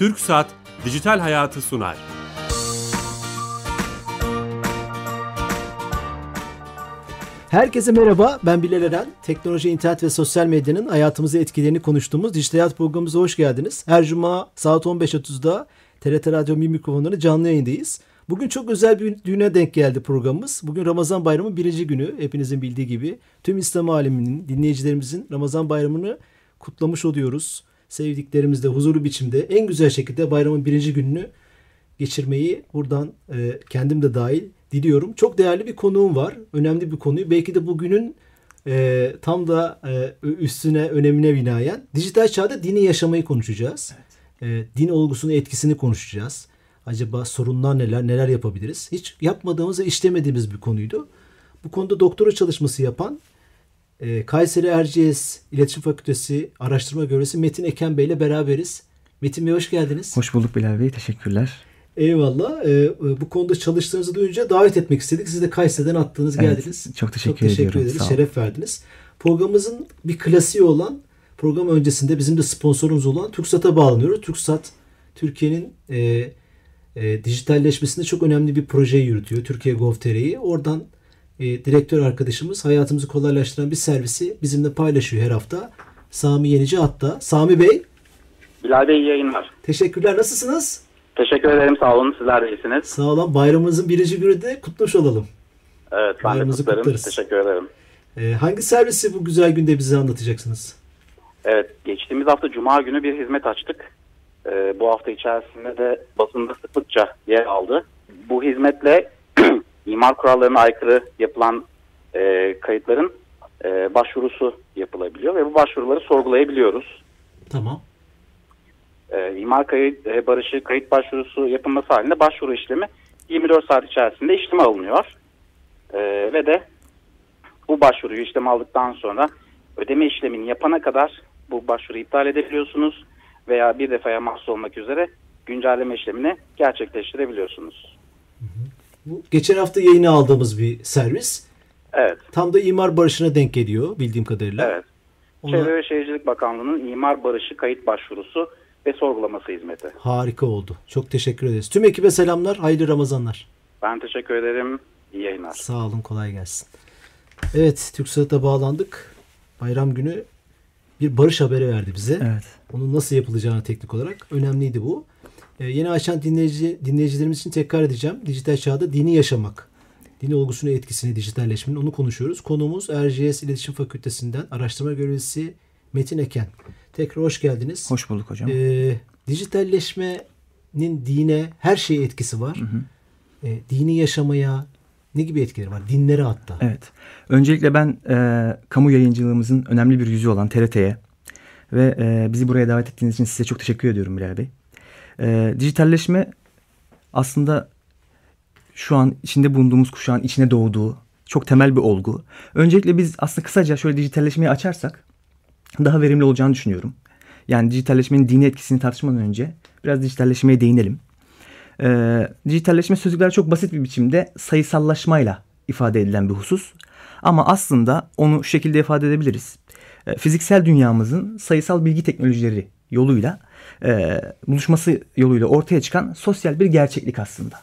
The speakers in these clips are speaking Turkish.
Türk Saat Dijital Hayatı sunar. Herkese merhaba, ben Bilal Eren. Teknoloji, internet ve sosyal medyanın hayatımızı etkilerini konuştuğumuz Dijital Hayat programımıza hoş geldiniz. Her cuma saat 15.30'da TRT Radyo Mi mikrofonları canlı yayındayız. Bugün çok özel bir düğüne denk geldi programımız. Bugün Ramazan Bayramı birinci günü. Hepinizin bildiği gibi tüm İslam aleminin, dinleyicilerimizin Ramazan Bayramı'nı kutlamış oluyoruz. Sevdiklerimizle huzurlu biçimde en güzel şekilde bayramın birinci gününü geçirmeyi buradan e, kendim de dahil diliyorum. Çok değerli bir konuğum var. Önemli bir konuyu. Belki de bugünün e, tam da e, üstüne, önemine binaen dijital çağda dini yaşamayı konuşacağız. Evet. E, din olgusunun etkisini konuşacağız. Acaba sorunlar neler, neler yapabiliriz? Hiç yapmadığımız ve işlemediğimiz bir konuydu. Bu konuda doktora çalışması yapan e, Kayseri Erciyes İletişim Fakültesi Araştırma Görevlisi Metin Eken Bey ile beraberiz. Metin Bey hoş geldiniz. Hoş bulduk Bilal Bey. Teşekkürler. Eyvallah. Ee, bu konuda çalıştığınızı duyunca davet etmek istedik. Siz de Kayseri'den attınız evet, geldiniz. Çok teşekkür, çok teşekkür ediyorum. ederiz. Şeref verdiniz. Programımızın bir klasiği olan program öncesinde bizim de sponsorumuz olan TürkSat'a bağlanıyoruz. TürkSat Türkiye'nin e, e, dijitalleşmesinde çok önemli bir projeyi yürütüyor. Türkiye Gov.tr'yi. Oradan e, direktör arkadaşımız hayatımızı kolaylaştıran bir servisi bizimle paylaşıyor her hafta. Sami Yenici hatta. Sami Bey. Bilal Bey iyi yayınlar. Teşekkürler. Nasılsınız? Teşekkür ederim. Sağ olun. Sizler de iyisiniz. Sağ olun. Bayramımızın birinci günü de kutlamış olalım. Evet. Ben Bayramımızı kutlarım. Kutlarız. Teşekkür ederim. Ee, hangi servisi bu güzel günde bize anlatacaksınız? Evet. Geçtiğimiz hafta Cuma günü bir hizmet açtık. Ee, bu hafta içerisinde de basında sıklıkça yer aldı. Bu hizmetle imar kurallarına aykırı yapılan e, kayıtların e, başvurusu yapılabiliyor ve bu başvuruları sorgulayabiliyoruz. Tamam. E, imar kayıt e, barışı kayıt başvurusu yapılması halinde başvuru işlemi 24 saat içerisinde işleme alınıyor. E, ve de bu başvuruyu işlem aldıktan sonra ödeme işlemini yapana kadar bu başvuru iptal edebiliyorsunuz veya bir defaya mahsus olmak üzere güncelleme işlemini gerçekleştirebiliyorsunuz. Bu geçen hafta yayını aldığımız bir servis. Evet. Tam da imar barışına denk geliyor bildiğim kadarıyla. Evet. Ona... Çevre ve Şehircilik Bakanlığı'nın imar barışı kayıt başvurusu ve sorgulaması hizmeti. Harika oldu. Çok teşekkür ederiz. Tüm ekibe selamlar. Hayırlı Ramazanlar. Ben teşekkür ederim. İyi yayınlar. Sağ olun. Kolay gelsin. Evet. TürkSat'a bağlandık. Bayram günü bir barış haberi verdi bize. Evet. Onun nasıl yapılacağını teknik olarak önemliydi bu. Ee, yeni açan dinleyici, dinleyicilerimiz için tekrar edeceğim. Dijital çağda dini yaşamak. Dini olgusuna etkisini, dijitalleşmenin onu konuşuyoruz. Konuğumuz Erciyes İletişim Fakültesinden araştırma görevlisi Metin Eken. Tekrar hoş geldiniz. Hoş bulduk hocam. Ee, dijitalleşmenin dine her şeye etkisi var. Hı hı. Ee, dini yaşamaya ne gibi etkileri var? Dinlere hatta. Evet. Öncelikle ben e, kamu yayıncılığımızın önemli bir yüzü olan TRT'ye ve e, bizi buraya davet ettiğiniz için size çok teşekkür ediyorum Bilal Bey. E, dijitalleşme aslında şu an içinde bulunduğumuz kuşağın içine doğduğu çok temel bir olgu. Öncelikle biz aslında kısaca şöyle dijitalleşmeyi açarsak daha verimli olacağını düşünüyorum. Yani dijitalleşmenin dini etkisini tartışmadan önce biraz dijitalleşmeye değinelim. Ee, dijitalleşme sözcükler çok basit bir biçimde sayısallaşmayla ifade edilen bir husus. Ama aslında onu şu şekilde ifade edebiliriz. Ee, fiziksel dünyamızın sayısal bilgi teknolojileri yoluyla e, buluşması yoluyla ortaya çıkan sosyal bir gerçeklik aslında.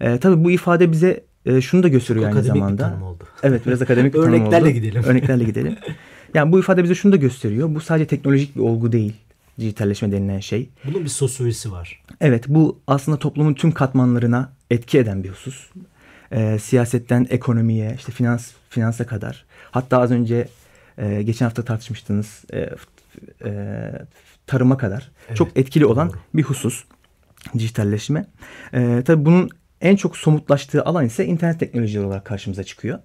E, tabii bu ifade bize e, şunu da gösteriyor aynı zamanda. Bir tanım oldu. Evet biraz akademik bir tanım oldu. Örneklerle gidelim. Örneklerle gidelim. Yani bu ifade bize şunu da gösteriyor. Bu sadece teknolojik bir olgu değil. Dijitalleşme denilen şey. Bunun bir sosyolojisi var. Evet bu aslında toplumun tüm katmanlarına etki eden bir husus. E, siyasetten ekonomiye, işte finans finansa kadar. Hatta az önce e, geçen hafta tartışmıştınız e, e, tarıma kadar evet, çok etkili olan doğru. bir husus dijitalleşme. E, tabii bunun en çok somutlaştığı alan ise internet teknolojileri olarak karşımıza çıkıyor.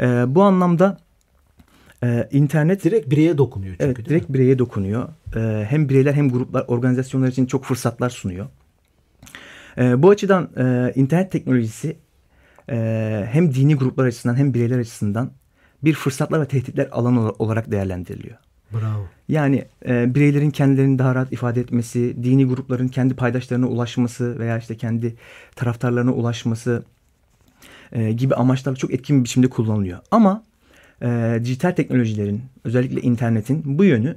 E, bu anlamda e, internet direkt bireye dokunuyor çünkü. Evet, direkt bireye dokunuyor. E, hem bireyler hem gruplar, organizasyonlar için çok fırsatlar sunuyor. E, bu açıdan e, internet teknolojisi e, hem dini gruplar açısından hem bireyler açısından bir fırsatlar ve tehditler alanı olarak değerlendiriliyor. Bravo. Yani e, bireylerin kendilerini daha rahat ifade etmesi, dini grupların kendi paydaşlarına ulaşması veya işte kendi taraftarlarına ulaşması e, gibi amaçlarla çok etkin bir biçimde kullanılıyor. Ama e, dijital teknolojilerin özellikle internetin bu yönü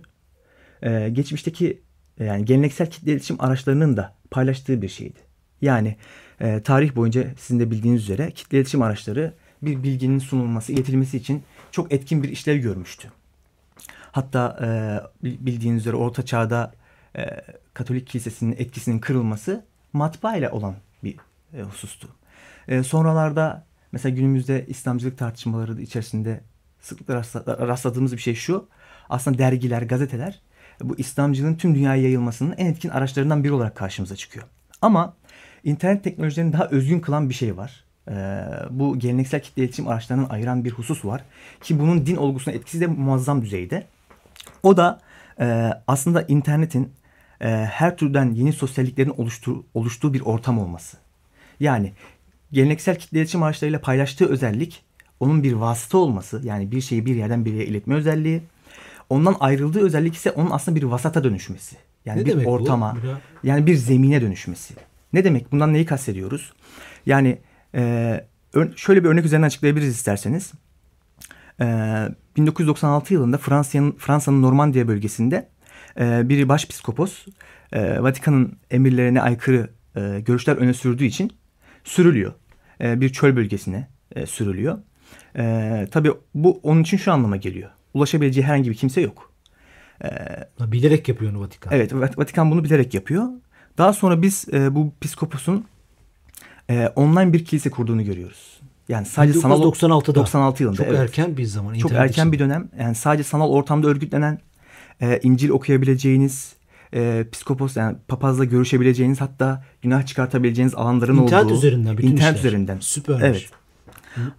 e, geçmişteki e, yani geleneksel kitle iletişim araçlarının da paylaştığı bir şeydi. Yani e, tarih boyunca sizin de bildiğiniz üzere kitle iletişim araçları bir bilginin sunulması, iletilmesi için çok etkin bir işlev görmüştü. Hatta e, bildiğiniz üzere Orta Çağ'da e, Katolik Kilisesi'nin etkisinin kırılması matbaa ile olan bir e, husustu. E, sonralarda mesela günümüzde İslamcılık tartışmaları içerisinde sıklıkla rastladığımız bir şey şu. Aslında dergiler, gazeteler bu İslamcılığın tüm dünyaya yayılmasının en etkin araçlarından biri olarak karşımıza çıkıyor. Ama internet teknolojilerini daha özgün kılan bir şey var. Ee, bu geleneksel kitle iletişim araçlarının ayıran bir husus var. Ki bunun din olgusuna etkisi de muazzam düzeyde. O da e, aslında internetin e, her türden yeni sosyalliklerin oluştuğu, oluştuğu bir ortam olması. Yani geleneksel kitle iletişim araçlarıyla paylaştığı özellik onun bir vasıta olması. Yani bir şeyi bir yerden bir yere iletme özelliği. Ondan ayrıldığı özellik ise onun aslında bir vasata dönüşmesi. Yani ne bir ortama, bu? yani bir zemine dönüşmesi. Ne demek? Bundan neyi kastediyoruz? Yani e, şöyle bir örnek üzerinden açıklayabiliriz isterseniz. E, 1996 yılında Fransa'nın Fransa'nın Normandiya bölgesinde e, bir başpiskopos e, Vatikan'ın emirlerine aykırı e, görüşler öne sürdüğü için sürülüyor. E, bir çöl bölgesine e, sürülüyor. E, tabii bu onun için şu anlama geliyor. Ulaşabileceği herhangi bir kimse yok. E, bilerek yapıyor onu Vatikan. Evet Vatikan bunu bilerek yapıyor. Daha sonra biz e, bu piskoposun e, online bir kilise kurduğunu görüyoruz. Yani sadece 1996'da. sanal 96 yılında. Çok evet. erken bir zaman. Çok erken için. bir dönem. Yani sadece sanal ortamda örgütlenen, e, İncil okuyabileceğiniz, e, psikopos yani papazla görüşebileceğiniz hatta günah çıkartabileceğiniz alanların internet olduğu. üzerinden bütün internet işler. üzerinden. Süpermiş. Evet.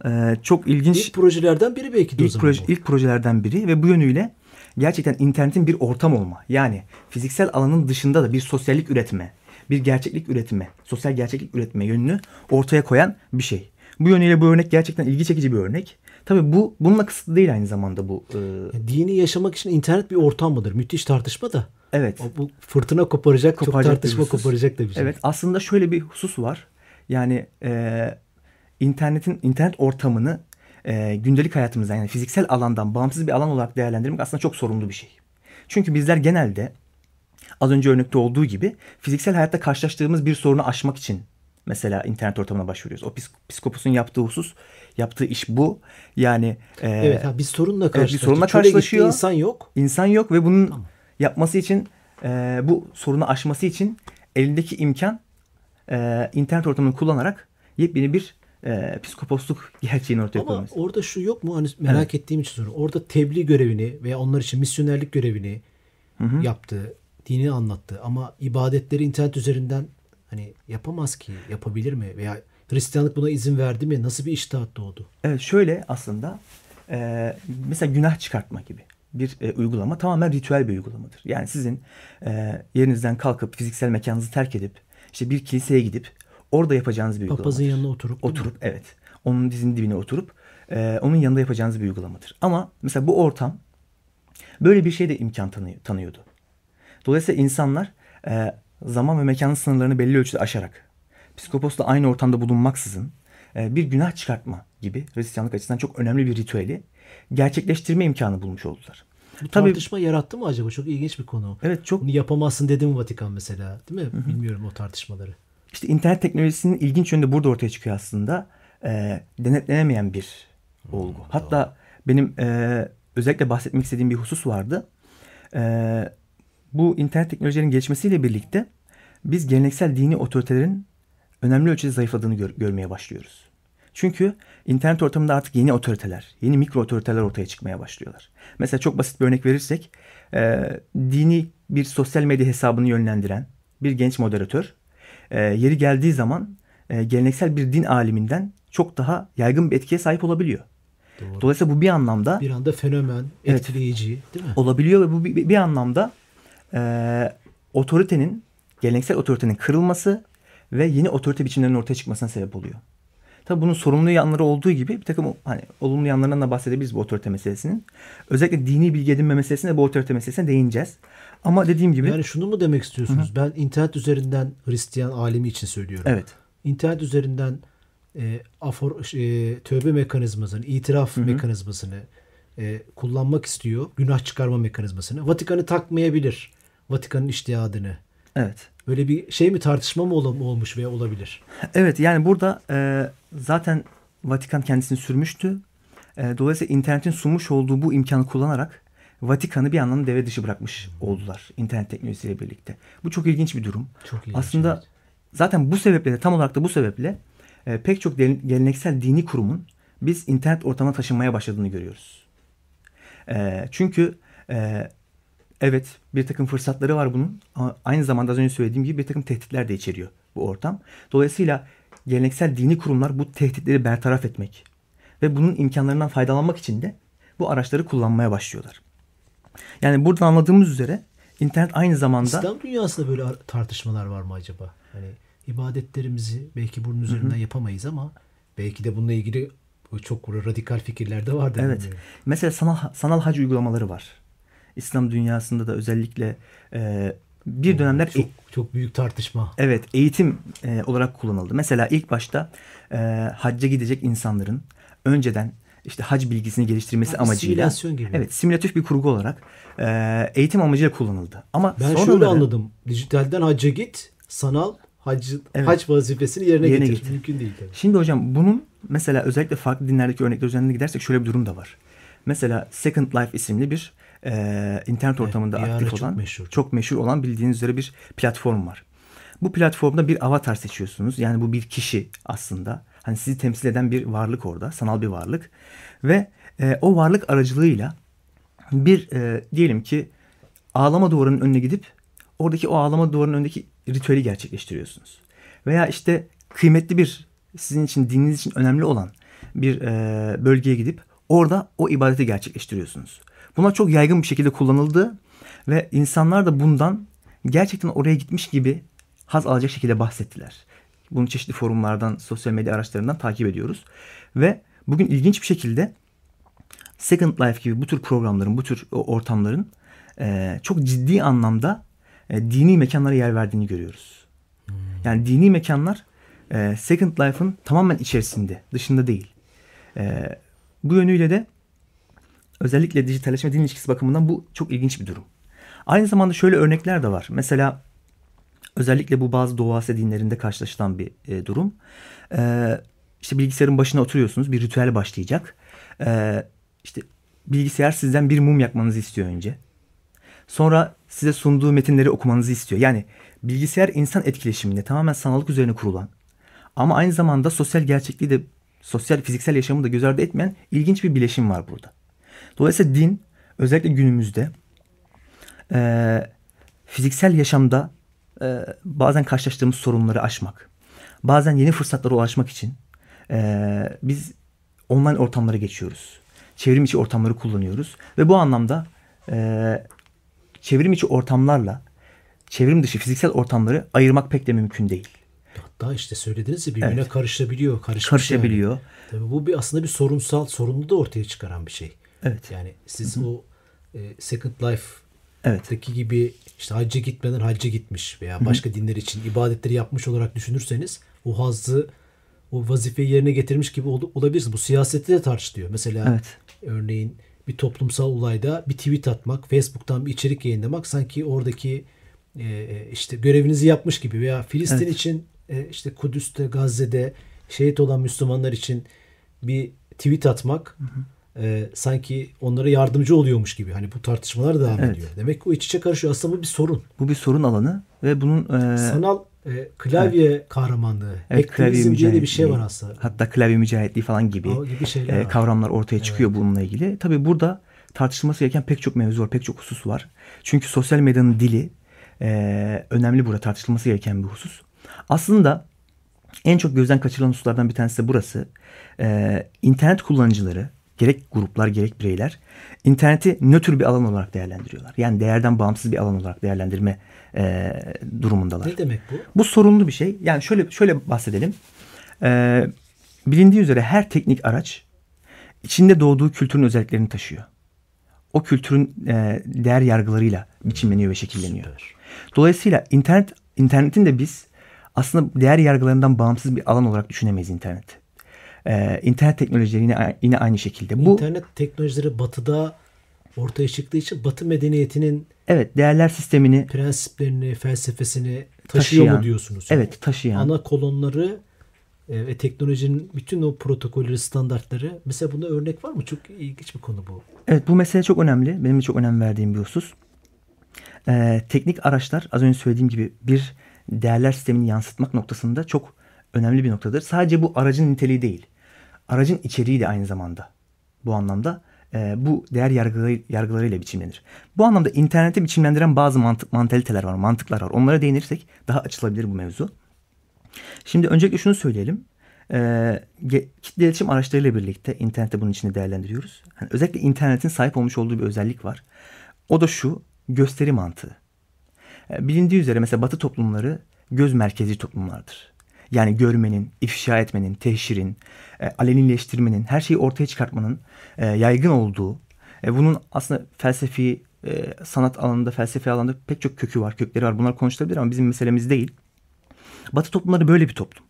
Ee, çok ilginç. İlk projelerden biri belki de ilk, proje, ilk projelerden biri ve bu yönüyle gerçekten internetin bir ortam olma. Yani fiziksel alanın dışında da bir sosyallik üretme, bir gerçeklik üretme, sosyal gerçeklik üretme yönünü ortaya koyan bir şey. Bu yönüyle bu örnek gerçekten ilgi çekici bir örnek. Tabii bu bununla kısıtlı değil aynı zamanda bu. E... Dini yaşamak için internet bir ortam mıdır? Müthiş tartışma da. Evet. O, bu fırtına koparacak, koparacak çok tartışma koparacak da bir şey. Evet aslında şöyle bir husus var. Yani e, internetin internet ortamını e, gündelik hayatımızdan yani fiziksel alandan bağımsız bir alan olarak değerlendirmek aslında çok sorumlu bir şey. Çünkü bizler genelde az önce örnekte olduğu gibi fiziksel hayatta karşılaştığımız bir sorunu aşmak için mesela internet ortamına başvuruyoruz. O psikoposun yaptığı husus, yaptığı iş bu. Yani e, evet, ha, bir sorunla karşılaşıyor. Bir sorunla karşılaşıyor. insan yok. İnsan yok ve bunun tamam. yapması için e, bu sorunu aşması için elindeki imkan e, internet ortamını kullanarak yepyeni bir e, psikoposluk gerçeğini ortaya Ama koyması. orada şu yok mu? Hani merak evet. ettiğim için soruyorum. Orada tebliğ görevini veya onlar için misyonerlik görevini hı hı. yaptı, dini anlattı. Ama ibadetleri internet üzerinden hani yapamaz ki. Yapabilir mi? Veya Hristiyanlık buna izin verdi mi? Nasıl bir iştahat doğdu? Evet şöyle aslında e, mesela günah çıkartma gibi bir e, uygulama tamamen ritüel bir uygulamadır. Yani sizin e, yerinizden kalkıp fiziksel mekanınızı terk edip işte bir kiliseye gidip orada yapacağınız bir uygulamadır. Papazın yanına oturup Oturup evet. Onun dizinin dibine oturup e, onun yanında yapacağınız bir uygulamadır. Ama mesela bu ortam böyle bir şey de imkan tanı tanıyordu. Dolayısıyla insanlar e, zaman ve mekanın sınırlarını belli ölçüde aşarak psikoposla aynı ortamda bulunmaksızın e, bir günah çıkartma gibi Hristiyanlık açısından çok önemli bir ritüeli gerçekleştirme imkanı bulmuş oldular. Bu Tabii, tartışma yarattı mı acaba? Çok ilginç bir konu. Evet çok. Bunu yapamazsın dedi mi Vatikan mesela? Değil mi? Hı-hı. Bilmiyorum o tartışmaları. İşte internet teknolojisinin ilginç yönü de burada ortaya çıkıyor aslında. E, denetlenemeyen bir olgu. Hmm, Hatta doğru. benim e, özellikle bahsetmek istediğim bir husus vardı. E, bu internet teknolojilerin gelişmesiyle birlikte biz geleneksel dini otoritelerin önemli ölçüde zayıfladığını gör, görmeye başlıyoruz. Çünkü internet ortamında artık yeni otoriteler, yeni mikro otoriteler ortaya çıkmaya başlıyorlar. Mesela çok basit bir örnek verirsek, e, dini bir sosyal medya hesabını yönlendiren bir genç moderatör, e, yeri geldiği zaman e, geleneksel bir din aliminden çok daha yaygın bir etkiye sahip olabiliyor. Doğru. Dolayısıyla bu bir anlamda bir anda fenomen, etkileyici evet, değil mi? Olabiliyor ve bu bir, bir anlamda e, otoritenin, geleneksel otoritenin kırılması ve yeni otorite biçimlerinin ortaya çıkmasına sebep oluyor. Tabi bunun sorumlu yanları olduğu gibi bir takım hani olumlu yanlarından da bahsedebiliriz bu otorite meselesinin. Özellikle dini bilgi edinme meselesine bu otorite meselesine değineceğiz. Ama dediğim gibi... Yani şunu mu demek istiyorsunuz? Hı-hı. Ben internet üzerinden Hristiyan alemi için söylüyorum. Evet. İnternet üzerinden e, afor, e, tövbe mekanizmasını, itiraf Hı-hı. mekanizmasını e, kullanmak istiyor. Günah çıkarma mekanizmasını. Vatikan'ı takmayabilir. Vatikan'ın iştihadını. Evet. Böyle bir şey mi tartışma mı ol- olmuş veya olabilir? Evet yani burada e, zaten Vatikan kendisini sürmüştü. E, dolayısıyla internetin sunmuş olduğu bu imkanı kullanarak Vatikan'ı bir anlamda devre dışı bırakmış oldular internet teknolojisiyle birlikte. Bu çok ilginç bir durum. Çok ilginç, Aslında evet. zaten bu sebeple de tam olarak da bu sebeple e, pek çok gele- geleneksel dini kurumun biz internet ortamına taşınmaya başladığını görüyoruz. E, çünkü e, evet bir takım fırsatları var bunun ama aynı zamanda az önce söylediğim gibi bir takım tehditler de içeriyor bu ortam. Dolayısıyla geleneksel dini kurumlar bu tehditleri bertaraf etmek ve bunun imkanlarından faydalanmak için de bu araçları kullanmaya başlıyorlar. Yani buradan anladığımız üzere internet aynı zamanda İslam dünyasında böyle ar- tartışmalar var mı acaba? Hani ibadetlerimizi belki bunun üzerinden yapamayız ama belki de bununla ilgili çok radikal fikirler de vardır. Evet. Mesela sanal sanal hac uygulamaları var. İslam dünyasında da özellikle e, bir dönemler çok, çok büyük tartışma. Evet eğitim e, olarak kullanıldı. Mesela ilk başta e, hacca gidecek insanların önceden işte hac bilgisini geliştirmesi Abi, amacıyla. simülasyon gibi. Evet simülatif bir kurgu olarak e, eğitim amacıyla kullanıldı. Ama Ben sonraları- şöyle anladım. Dijitalden hacca git, sanal hac, Evet. hac vazifesini yerine, Yerine getir. getir. Mümkün değil tabii. Şimdi hocam bunun mesela özellikle farklı dinlerdeki örnekler üzerine gidersek şöyle bir durum da var. Mesela Second Life isimli bir e, internet ortamında ara aktif çok olan, meşhur. çok meşhur olan bildiğiniz üzere bir platform var. Bu platformda bir avatar seçiyorsunuz. Yani bu bir kişi aslında. Hani sizi temsil eden bir varlık orada, sanal bir varlık. Ve e, o varlık aracılığıyla bir e, diyelim ki ağlama duvarının önüne gidip oradaki o ağlama duvarının önündeki ritüeli gerçekleştiriyorsunuz. Veya işte kıymetli bir sizin için dininiz için önemli olan bir e, bölgeye gidip orada o ibadeti gerçekleştiriyorsunuz. Buna çok yaygın bir şekilde kullanıldı ve insanlar da bundan gerçekten oraya gitmiş gibi haz alacak şekilde bahsettiler. Bunu çeşitli forumlardan, sosyal medya araçlarından takip ediyoruz. Ve bugün ilginç bir şekilde Second Life gibi bu tür programların, bu tür o ortamların e, çok ciddi anlamda e, dini mekanlara yer verdiğini görüyoruz. Yani dini mekanlar e, Second Life'ın tamamen içerisinde, dışında değil. E, bu yönüyle de özellikle dijitalleşme din ilişkisi bakımından bu çok ilginç bir durum. Aynı zamanda şöyle örnekler de var. Mesela özellikle bu bazı Doğu Asya dinlerinde karşılaşılan bir e, durum. E, işte bilgisayarın başına oturuyorsunuz, bir ritüel başlayacak. E, işte bilgisayar sizden bir mum yakmanızı istiyor önce. Sonra size sunduğu metinleri okumanızı istiyor. Yani bilgisayar insan etkileşiminde tamamen sanallık üzerine kurulan ama aynı zamanda sosyal gerçekliği de sosyal fiziksel yaşamı da göz ardı etmeyen ilginç bir bileşim var burada. Dolayısıyla din özellikle günümüzde e, fiziksel yaşamda e, bazen karşılaştığımız sorunları aşmak, bazen yeni fırsatlara ulaşmak için e, biz online ortamlara geçiyoruz. Çevrim içi ortamları kullanıyoruz ve bu anlamda e, çevrim içi ortamlarla çevrim dışı fiziksel ortamları ayırmak pek de mümkün değil. Hatta işte söylediniz ya birbirine Evet. karışabiliyor. Karışabiliyor. Yani. Tabii bu bir aslında bir sorunsal sorunu da ortaya çıkaran bir şey. Evet. Yani siz o e, Second Life'daki Evet. gibi işte hacca gitmeden hacca gitmiş veya başka dinler için ibadetleri yapmış olarak düşünürseniz o hazzı o vazifeyi yerine getirmiş gibi ol- olabilirsiniz. Bu siyasette de tartışılıyor. Mesela Evet. örneğin bir toplumsal olayda bir tweet atmak, Facebook'tan bir içerik yayınlamak sanki oradaki e, işte görevinizi yapmış gibi veya Filistin Evet. için e, işte Kudüs'te, Gazze'de şehit olan Müslümanlar için bir tweet atmak e, sanki onlara yardımcı oluyormuş gibi. Hani bu tartışmalar devam Evet. ediyor. Demek ki o iç içe karışıyor. Aslında bu bir sorun. Bu bir sorun alanı ve bunun e, Sanal e, klavye kahramanlığı, evet, klavye hacktivizm diye de bir şey var aslında. Hatta klavye mücahitliği falan gibi, O gibi şeyler e, var. kavramlar ortaya çıkıyor bununla ilgili. Tabii burada tartışılması gereken pek çok mevzu var, pek çok husus var. Çünkü sosyal medyanın dili e, önemli burada tartışılması gereken bir husus. Aslında en çok gözden kaçırılan hususlardan bir tanesi de burası. E, internet kullanıcıları gerek gruplar gerek bireyler interneti nötr bir alan olarak değerlendiriyorlar. Yani değerden bağımsız bir alan olarak değerlendirme e, durumundalar. Ne demek bu? Bu sorunlu bir şey. Yani şöyle şöyle bahsedelim. Ee, bilindiği üzere her teknik araç içinde doğduğu kültürün özelliklerini taşıyor. O kültürün e, değer yargılarıyla biçimleniyor ve şekilleniyor. Süper. Dolayısıyla internet internetin de biz aslında değer yargılarından bağımsız bir alan olarak düşünemeyiz interneti. Ee, internet teknolojileri yine yine aynı şekilde. Bu İnternet teknolojileri batıda ortaya çıktığı için Batı medeniyetinin Evet değerler sistemini prensiplerini, felsefesini taşıyor Taşıyan, mu diyorsunuz? evet taşıyan. Ana kolonları e, ve teknolojinin bütün o protokolleri, standartları. Mesela buna örnek var mı? Çok ilginç bir konu bu. Evet bu mesele çok önemli. Benim de çok önem verdiğim bir husus. Ee, teknik araçlar az önce söylediğim gibi bir değerler sistemini yansıtmak noktasında çok önemli bir noktadır. Sadece bu aracın niteliği değil. Aracın içeriği de aynı zamanda bu anlamda e, bu değer yargıları, yargılarıyla biçimlenir. Bu anlamda interneti biçimlendiren bazı mantık, mantaliteler var, mantıklar var. Onlara değinirsek daha açılabilir bu mevzu. Şimdi öncelikle şunu söyleyelim. Ee, kitle iletişim araçlarıyla birlikte internette bunun içinde değerlendiriyoruz. Yani özellikle internetin sahip olmuş olduğu bir özellik var. O da şu gösteri mantığı. Ee, bilindiği üzere mesela batı toplumları göz merkezi toplumlardır. Yani görmenin, ifşa etmenin, teşhirin, e, alenileştirmenin, her şeyi ortaya çıkartmanın e, yaygın olduğu, e, bunun aslında felsefi, e, sanat alanında, felsefi alanda pek çok kökü var, kökleri var. Bunlar konuşulabilir ama bizim meselemiz değil. Batı toplumları böyle bir toplum.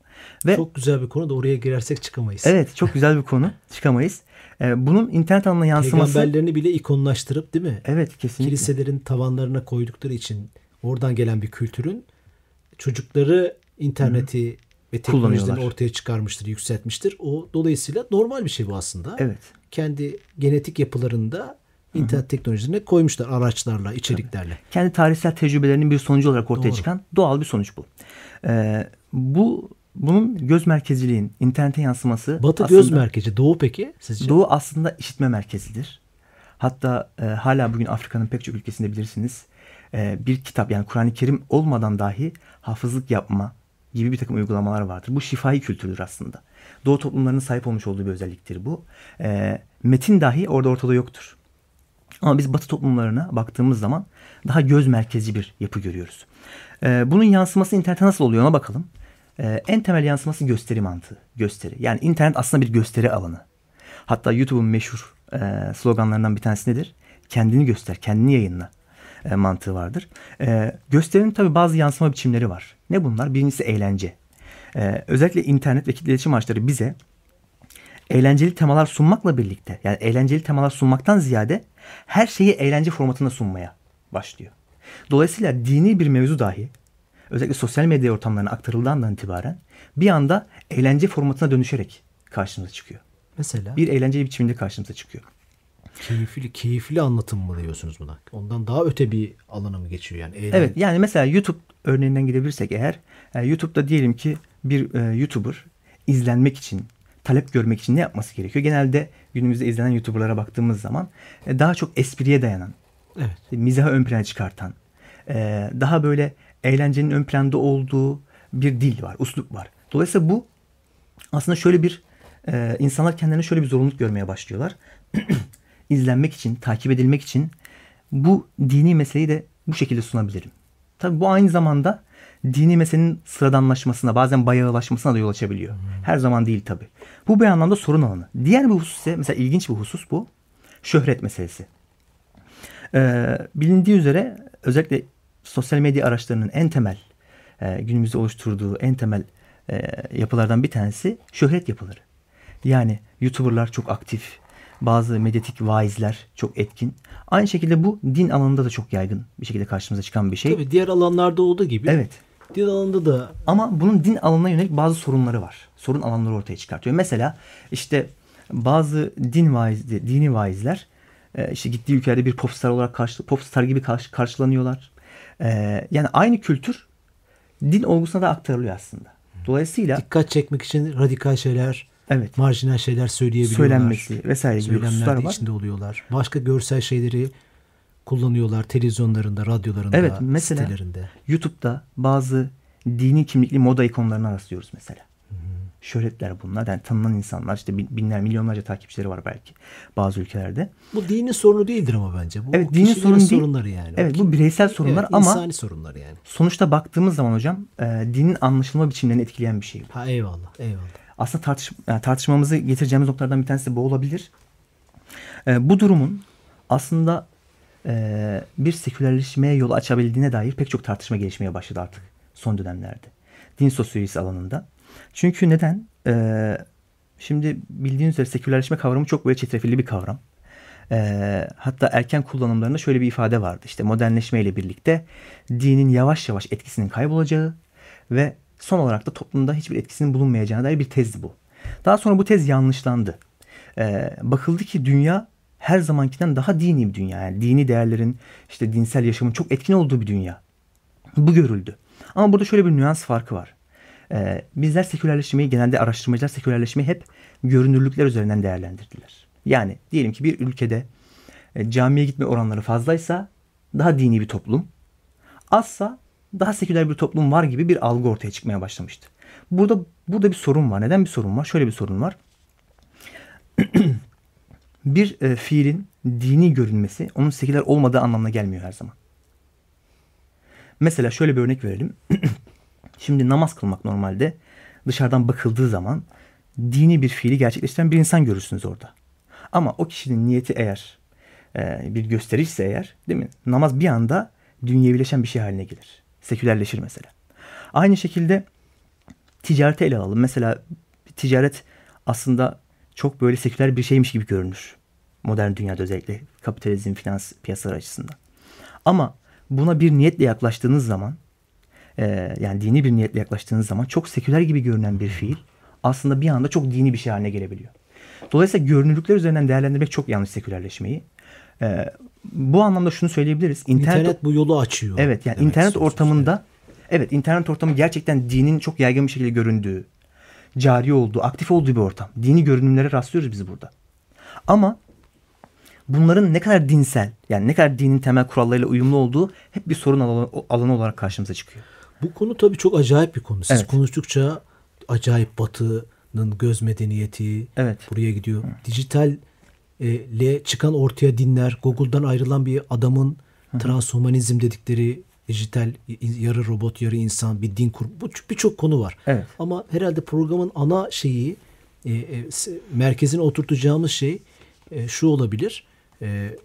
Ve, çok güzel bir konu da oraya girersek çıkamayız. Evet çok güzel bir konu. Çıkamayız. Ee, bunun internet alanına yansıması... Peygamberlerini bile ikonlaştırıp değil mi? Evet kesinlikle. Kiliselerin tavanlarına koydukları için oradan gelen bir kültürün çocukları interneti Hı-hı. ve teknolojiden ortaya çıkarmıştır, yükseltmiştir. O dolayısıyla normal bir şey bu aslında. Evet. Kendi genetik yapılarında internet teknolojilerine koymuşlar araçlarla, içeriklerle. Tabii. Kendi tarihsel tecrübelerinin bir sonucu olarak ortaya Doğru. çıkan doğal bir sonuç bu. Ee, bu bunun göz merkeziliğin internete yansıması Batı aslında, göz merkezi. Doğu peki sizce? Doğu aslında işitme merkezidir. Hatta e, hala bugün Afrika'nın pek çok ülkesinde bilirsiniz e, bir kitap yani Kur'an-ı Kerim olmadan dahi hafızlık yapma gibi bir takım uygulamalar vardır. Bu şifai kültürdür aslında. Doğu toplumlarının sahip olmuş olduğu bir özelliktir bu. E, metin dahi orada ortada yoktur. Ama biz Batı toplumlarına baktığımız zaman daha göz merkezci bir yapı görüyoruz. E, bunun yansıması internete nasıl oluyor ona bakalım. E, en temel yansıması gösteri mantığı. Gösteri. Yani internet aslında bir gösteri alanı. Hatta YouTube'un meşhur e, sloganlarından bir tanesi nedir? Kendini göster, kendini yayınla e, mantığı vardır. E, gösterinin tabi bazı yansıma biçimleri var. Ne bunlar? Birincisi eğlence. E, özellikle internet ve kitle iletişim araçları bize eğlenceli temalar sunmakla birlikte yani eğlenceli temalar sunmaktan ziyade her şeyi eğlence formatında sunmaya başlıyor. Dolayısıyla dini bir mevzu dahi özellikle sosyal medya ortamlarına aktarıldığından itibaren bir anda eğlence formatına dönüşerek karşımıza çıkıyor. Mesela? Bir eğlenceli biçiminde karşımıza çıkıyor. Keyifli, keyifli anlatım mı diyorsunuz buna? Ondan daha öte bir alana mı geçiyor yani? Eğlen... Evet yani mesela YouTube örneğinden gidebilirsek eğer yani e, YouTube'da diyelim ki bir e, YouTuber izlenmek için, talep görmek için ne yapması gerekiyor? Genelde günümüzde izlenen YouTuber'lara baktığımız zaman e, daha çok espriye dayanan, evet. mizahı ön plana çıkartan, e, daha böyle eğlencenin ön planda olduğu bir dil var, uslup var. Dolayısıyla bu aslında şöyle bir e, insanlar kendilerine şöyle bir zorunluluk görmeye başlıyorlar. İzlenmek için, takip edilmek için bu dini meseleyi de bu şekilde sunabilirim. Tabii bu aynı zamanda dini meselenin sıradanlaşmasına, bazen bayağılaşmasına da yol açabiliyor. Hmm. Her zaman değil tabii. Bu bir anlamda sorun alanı. Diğer bir husus ise, mesela ilginç bir husus bu. Şöhret meselesi. Ee, bilindiği üzere özellikle sosyal medya araçlarının en temel e, günümüzde oluşturduğu en temel e, yapılardan bir tanesi şöhret yapıları. Yani YouTuber'lar çok aktif, bazı medyatik vaizler çok etkin. Aynı şekilde bu din alanında da çok yaygın bir şekilde karşımıza çıkan bir şey. Tabii diğer alanlarda olduğu gibi. Evet. Din alanında da. Ama bunun din alanına yönelik bazı sorunları var. Sorun alanları ortaya çıkartıyor. Mesela işte bazı din vaiz, dini vaizler e, işte gittiği ülkelerde bir popstar olarak karşı, popstar gibi karşı, karşılanıyorlar. Ee, yani aynı kültür din olgusuna da aktarılıyor aslında. Dolayısıyla dikkat çekmek için radikal şeyler, evet, marjinal şeyler söyleyebiliyorlar. Söylenmesi vesaire gibi hususlar var. içinde oluyorlar. Başka görsel şeyleri kullanıyorlar televizyonlarında, radyolarında, evet, mesela, sitelerinde. YouTube'da bazı dini kimlikli moda ikonlarına rastlıyoruz mesela şöhretler bunlar. Yani tanınan insanlar işte binler milyonlarca takipçileri var belki bazı ülkelerde. Bu dini sorunu değildir ama bence. Bu evet dini sorun değil. sorunları yani. Evet bu bireysel sorunlar evet, ama insani sorunlar yani. Sonuçta baktığımız zaman hocam e, dinin anlaşılma biçimlerini etkileyen bir şey bu. Ha eyvallah eyvallah. Aslında tartış, yani tartışmamızı getireceğimiz noktalardan bir tanesi bu olabilir. E, bu durumun aslında e, bir sekülerleşmeye yol açabildiğine dair pek çok tartışma gelişmeye başladı artık son dönemlerde. Din sosyolojisi alanında. Çünkü neden? Ee, şimdi bildiğiniz üzere sekülerleşme kavramı çok böyle çetrefilli bir kavram. E, hatta erken kullanımlarında şöyle bir ifade vardı. İşte modernleşmeyle birlikte dinin yavaş yavaş etkisinin kaybolacağı ve son olarak da toplumda hiçbir etkisinin bulunmayacağına dair bir tezdi bu. Daha sonra bu tez yanlışlandı. E, bakıldı ki dünya her zamankinden daha dini bir dünya. Yani dini değerlerin, işte dinsel yaşamın çok etkin olduğu bir dünya. Bu görüldü. Ama burada şöyle bir nüans farkı var. Ee, bizler sekülerleşmeyi, genelde araştırmacılar sekülerleşmeyi hep görünürlükler üzerinden değerlendirdiler. Yani diyelim ki bir ülkede e, camiye gitme oranları fazlaysa daha dini bir toplum, azsa daha seküler bir toplum var gibi bir algı ortaya çıkmaya başlamıştı. Burada burada bir sorun var. Neden bir sorun var? Şöyle bir sorun var. bir e, fiilin dini görünmesi onun seküler olmadığı anlamına gelmiyor her zaman. Mesela şöyle bir örnek verelim. Şimdi namaz kılmak normalde dışarıdan bakıldığı zaman dini bir fiili gerçekleştiren bir insan görürsünüz orada. Ama o kişinin niyeti eğer e, bir gösterişse eğer değil mi? Namaz bir anda dünyevileşen bir şey haline gelir. Sekülerleşir mesela. Aynı şekilde ticareti ele alalım. Mesela ticaret aslında çok böyle seküler bir şeymiş gibi görünür. Modern dünyada özellikle kapitalizm, finans piyasaları açısından. Ama buna bir niyetle yaklaştığınız zaman e, yani dini bir niyetle yaklaştığınız zaman çok seküler gibi görünen bir fiil aslında bir anda çok dini bir şey haline gelebiliyor. Dolayısıyla görünürlükler üzerinden değerlendirmek çok yanlış sekülerleşmeyi. E, bu anlamda şunu söyleyebiliriz. İnternet, internet bu yolu açıyor. Evet yani internet ortamında evet internet ortamı gerçekten dinin çok yaygın bir şekilde göründüğü, cari olduğu, aktif olduğu bir ortam. Dini görünümlere rastlıyoruz biz burada. Ama bunların ne kadar dinsel yani ne kadar dinin temel kurallarıyla uyumlu olduğu hep bir sorun alanı, alanı olarak karşımıza çıkıyor. Bu konu tabii çok acayip bir konu. Siz evet. konuştukça acayip batının göz medeniyeti evet. buraya gidiyor. Hı. Dijital ile çıkan ortaya dinler, Google'dan ayrılan bir adamın transhumanizm dedikleri dijital yarı robot yarı insan bir din kur bu birçok konu var. Evet. Ama herhalde programın ana şeyi e, e, merkezine oturtacağımız şey e, şu olabilir. E,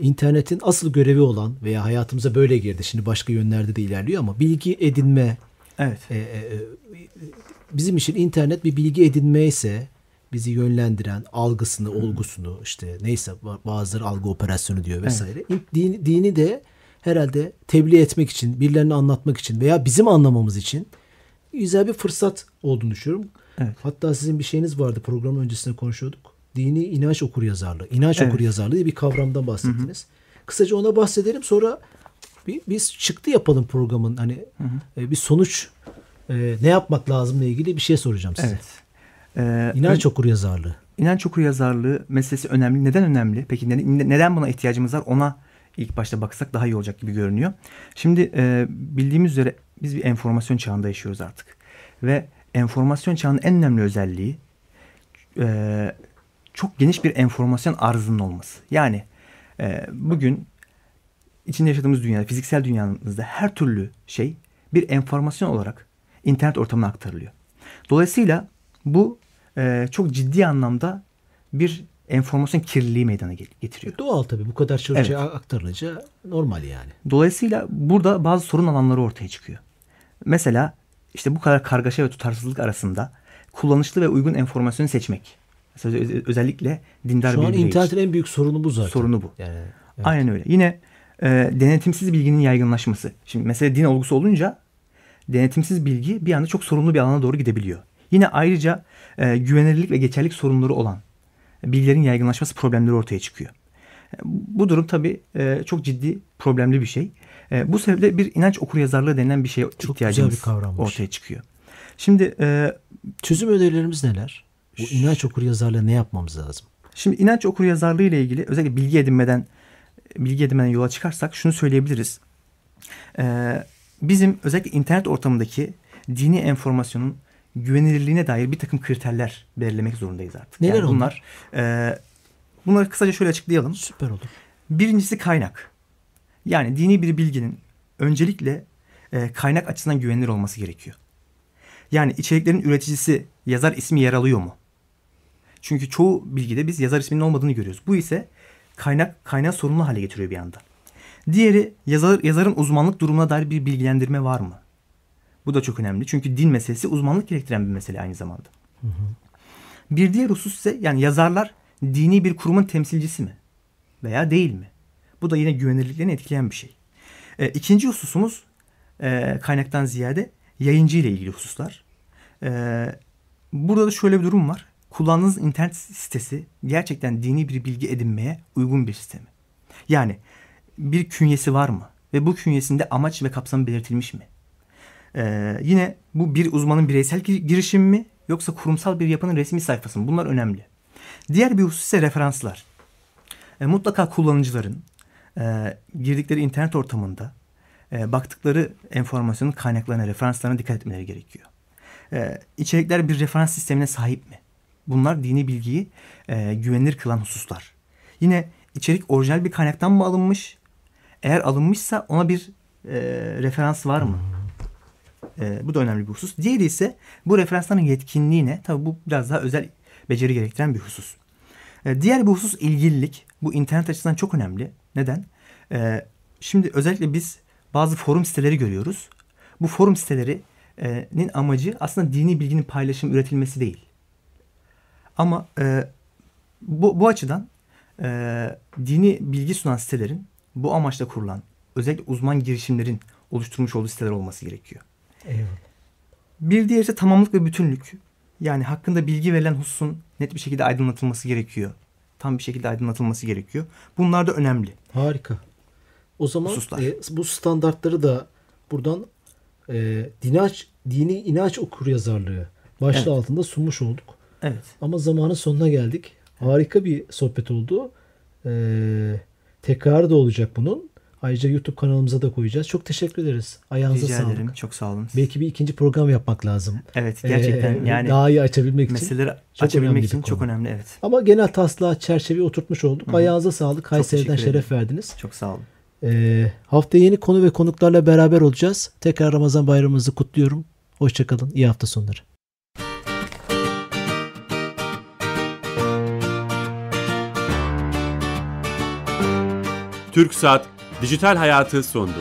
internetin asıl görevi olan veya hayatımıza böyle girdi. Şimdi başka yönlerde de ilerliyor ama bilgi edinme. Evet. E, e, e, bizim için internet bir bilgi edinme ise bizi yönlendiren algısını, olgusunu işte neyse bazıları algı operasyonu diyor vesaire. Evet. Dini, dini de herhalde tebliğ etmek için, birilerine anlatmak için veya bizim anlamamız için güzel bir fırsat olduğunu düşünüyorum. Evet. Hatta sizin bir şeyiniz vardı program öncesinde konuşuyorduk dini inanç okur yazarlığı, inanç evet. okur yazarlığı diye bir kavramdan bahsettiniz. Hı hı. Kısaca ona bahsedelim sonra bir, biz çıktı yapalım programın hani hı hı. E, bir sonuç e, ne yapmak lazımla ilgili bir şey soracağım size. Evet. Ee, inanç okur yazarlığı. İnanç okur yazarlığı meselesi önemli. Neden önemli? Peki neden buna ihtiyacımız var? Ona ilk başta baksak daha iyi olacak gibi görünüyor. Şimdi e, bildiğimiz üzere biz bir enformasyon çağında yaşıyoruz artık. Ve enformasyon çağının en önemli özelliği e, çok geniş bir enformasyon arzının olması. Yani e, bugün içinde yaşadığımız dünyada, fiziksel dünyamızda her türlü şey bir enformasyon olarak internet ortamına aktarılıyor. Dolayısıyla bu e, çok ciddi anlamda bir enformasyon kirliliği meydana getiriyor. Doğal tabii bu kadar çok evet. aktarılınca normal yani. Dolayısıyla burada bazı sorun alanları ortaya çıkıyor. Mesela işte bu kadar kargaşa ve tutarsızlık arasında kullanışlı ve uygun enformasyonu seçmek. Mesela özellikle dindar Şu an internetin en büyük sorunu bu zaten. Sorunu bu. Yani, evet. Aynen öyle. Yine e, denetimsiz bilginin yaygınlaşması. Şimdi mesela din olgusu olunca denetimsiz bilgi bir anda çok sorumlu bir alana doğru gidebiliyor. Yine ayrıca e, güvenilirlik ve geçerlik sorunları olan bilgilerin yaygınlaşması problemleri ortaya çıkıyor. Bu durum tabii e, çok ciddi problemli bir şey. E, bu sebeple bir inanç okuryazarlığı denilen bir şey çok ihtiyacımız bir kavrammış. ortaya çıkıyor. Şimdi e, çözüm önerilerimiz neler? Bu inanç okur yazarlığı ne yapmamız lazım? Şimdi inanç okur yazarlığı ile ilgili özellikle bilgi edinmeden bilgi edinmeden yola çıkarsak şunu söyleyebiliriz. Bizim özellikle internet ortamındaki dini enformasyonun güvenilirliğine dair bir takım kriterler belirlemek zorundayız artık. Neler yani bunlar? E, bunları kısaca şöyle açıklayalım. Süper olur. Birincisi kaynak. Yani dini bir bilginin öncelikle e, kaynak açısından güvenilir olması gerekiyor. Yani içeriklerin üreticisi yazar ismi yer alıyor mu? Çünkü çoğu bilgide biz yazar isminin olmadığını görüyoruz. Bu ise kaynak kaynağı sorunlu hale getiriyor bir anda. Diğeri yazar, yazarın uzmanlık durumuna dair bir bilgilendirme var mı? Bu da çok önemli. Çünkü din meselesi uzmanlık gerektiren bir mesele aynı zamanda. Hı hı. Bir diğer husus ise yani yazarlar dini bir kurumun temsilcisi mi? veya değil mi? Bu da yine güvenilirliklerini etkileyen bir şey. E, ikinci hususumuz e, kaynaktan ziyade yayıncı ile ilgili hususlar. E, burada da şöyle bir durum var. Kullandığınız internet sitesi gerçekten dini bir bilgi edinmeye uygun bir sistemi. Yani bir künyesi var mı? Ve bu künyesinde amaç ve kapsamı belirtilmiş mi? Ee, yine bu bir uzmanın bireysel girişimi mi yoksa kurumsal bir yapının resmi sayfası mı? Bunlar önemli. Diğer bir husus ise referanslar. E, mutlaka kullanıcıların e, girdikleri internet ortamında e, baktıkları enformasyonun kaynaklarına, referanslarına dikkat etmeleri gerekiyor. E, içerikler bir referans sistemine sahip mi? Bunlar dini bilgiyi e, güvenilir kılan hususlar. Yine içerik orijinal bir kaynaktan mı alınmış? Eğer alınmışsa ona bir e, referans var mı? E, bu da önemli bir husus. Diğeri ise bu referansların yetkinliğine, tabi bu biraz daha özel beceri gerektiren bir husus. E, diğer bir husus ilgililik. Bu internet açısından çok önemli. Neden? E, şimdi özellikle biz bazı forum siteleri görüyoruz. Bu forum sitelerinin amacı aslında dini bilginin paylaşım üretilmesi değil. Ama e, bu, bu açıdan e, dini bilgi sunan sitelerin bu amaçla kurulan özellikle uzman girişimlerin oluşturmuş olduğu siteler olması gerekiyor. Eyvallah. Bir diğeri ise tamamlık ve bütünlük. Yani hakkında bilgi verilen hususun net bir şekilde aydınlatılması gerekiyor. Tam bir şekilde aydınlatılması gerekiyor. Bunlar da önemli. Harika. O zaman e, bu standartları da buradan e, dinaç, dini inanç okur yazarlığı başlığı evet. altında sunmuş olduk. Evet. Ama zamanın sonuna geldik. Harika bir sohbet oldu. Ee, tekrarı da olacak bunun. Ayrıca YouTube kanalımıza da koyacağız. Çok teşekkür ederiz. Ayağınıza Rica sağlık. ederim. Çok sağ olun. Belki bir ikinci program yapmak lazım. Evet gerçekten ee, yani daha iyi açabilmek meseleleri için. Meseleleri açabilmek için çok önemli evet. Ama genel taslağı çerçeveyi oturtmuş olduk. Hı-hı. Ayağınıza sağlık. Kayseri'den şeref verdiniz. Çok sağ olun. Ee, haftaya yeni konu ve konuklarla beraber olacağız. Tekrar Ramazan bayramımızı kutluyorum. Hoşçakalın. İyi hafta sonları. Türk Saat Dijital Hayatı sondu.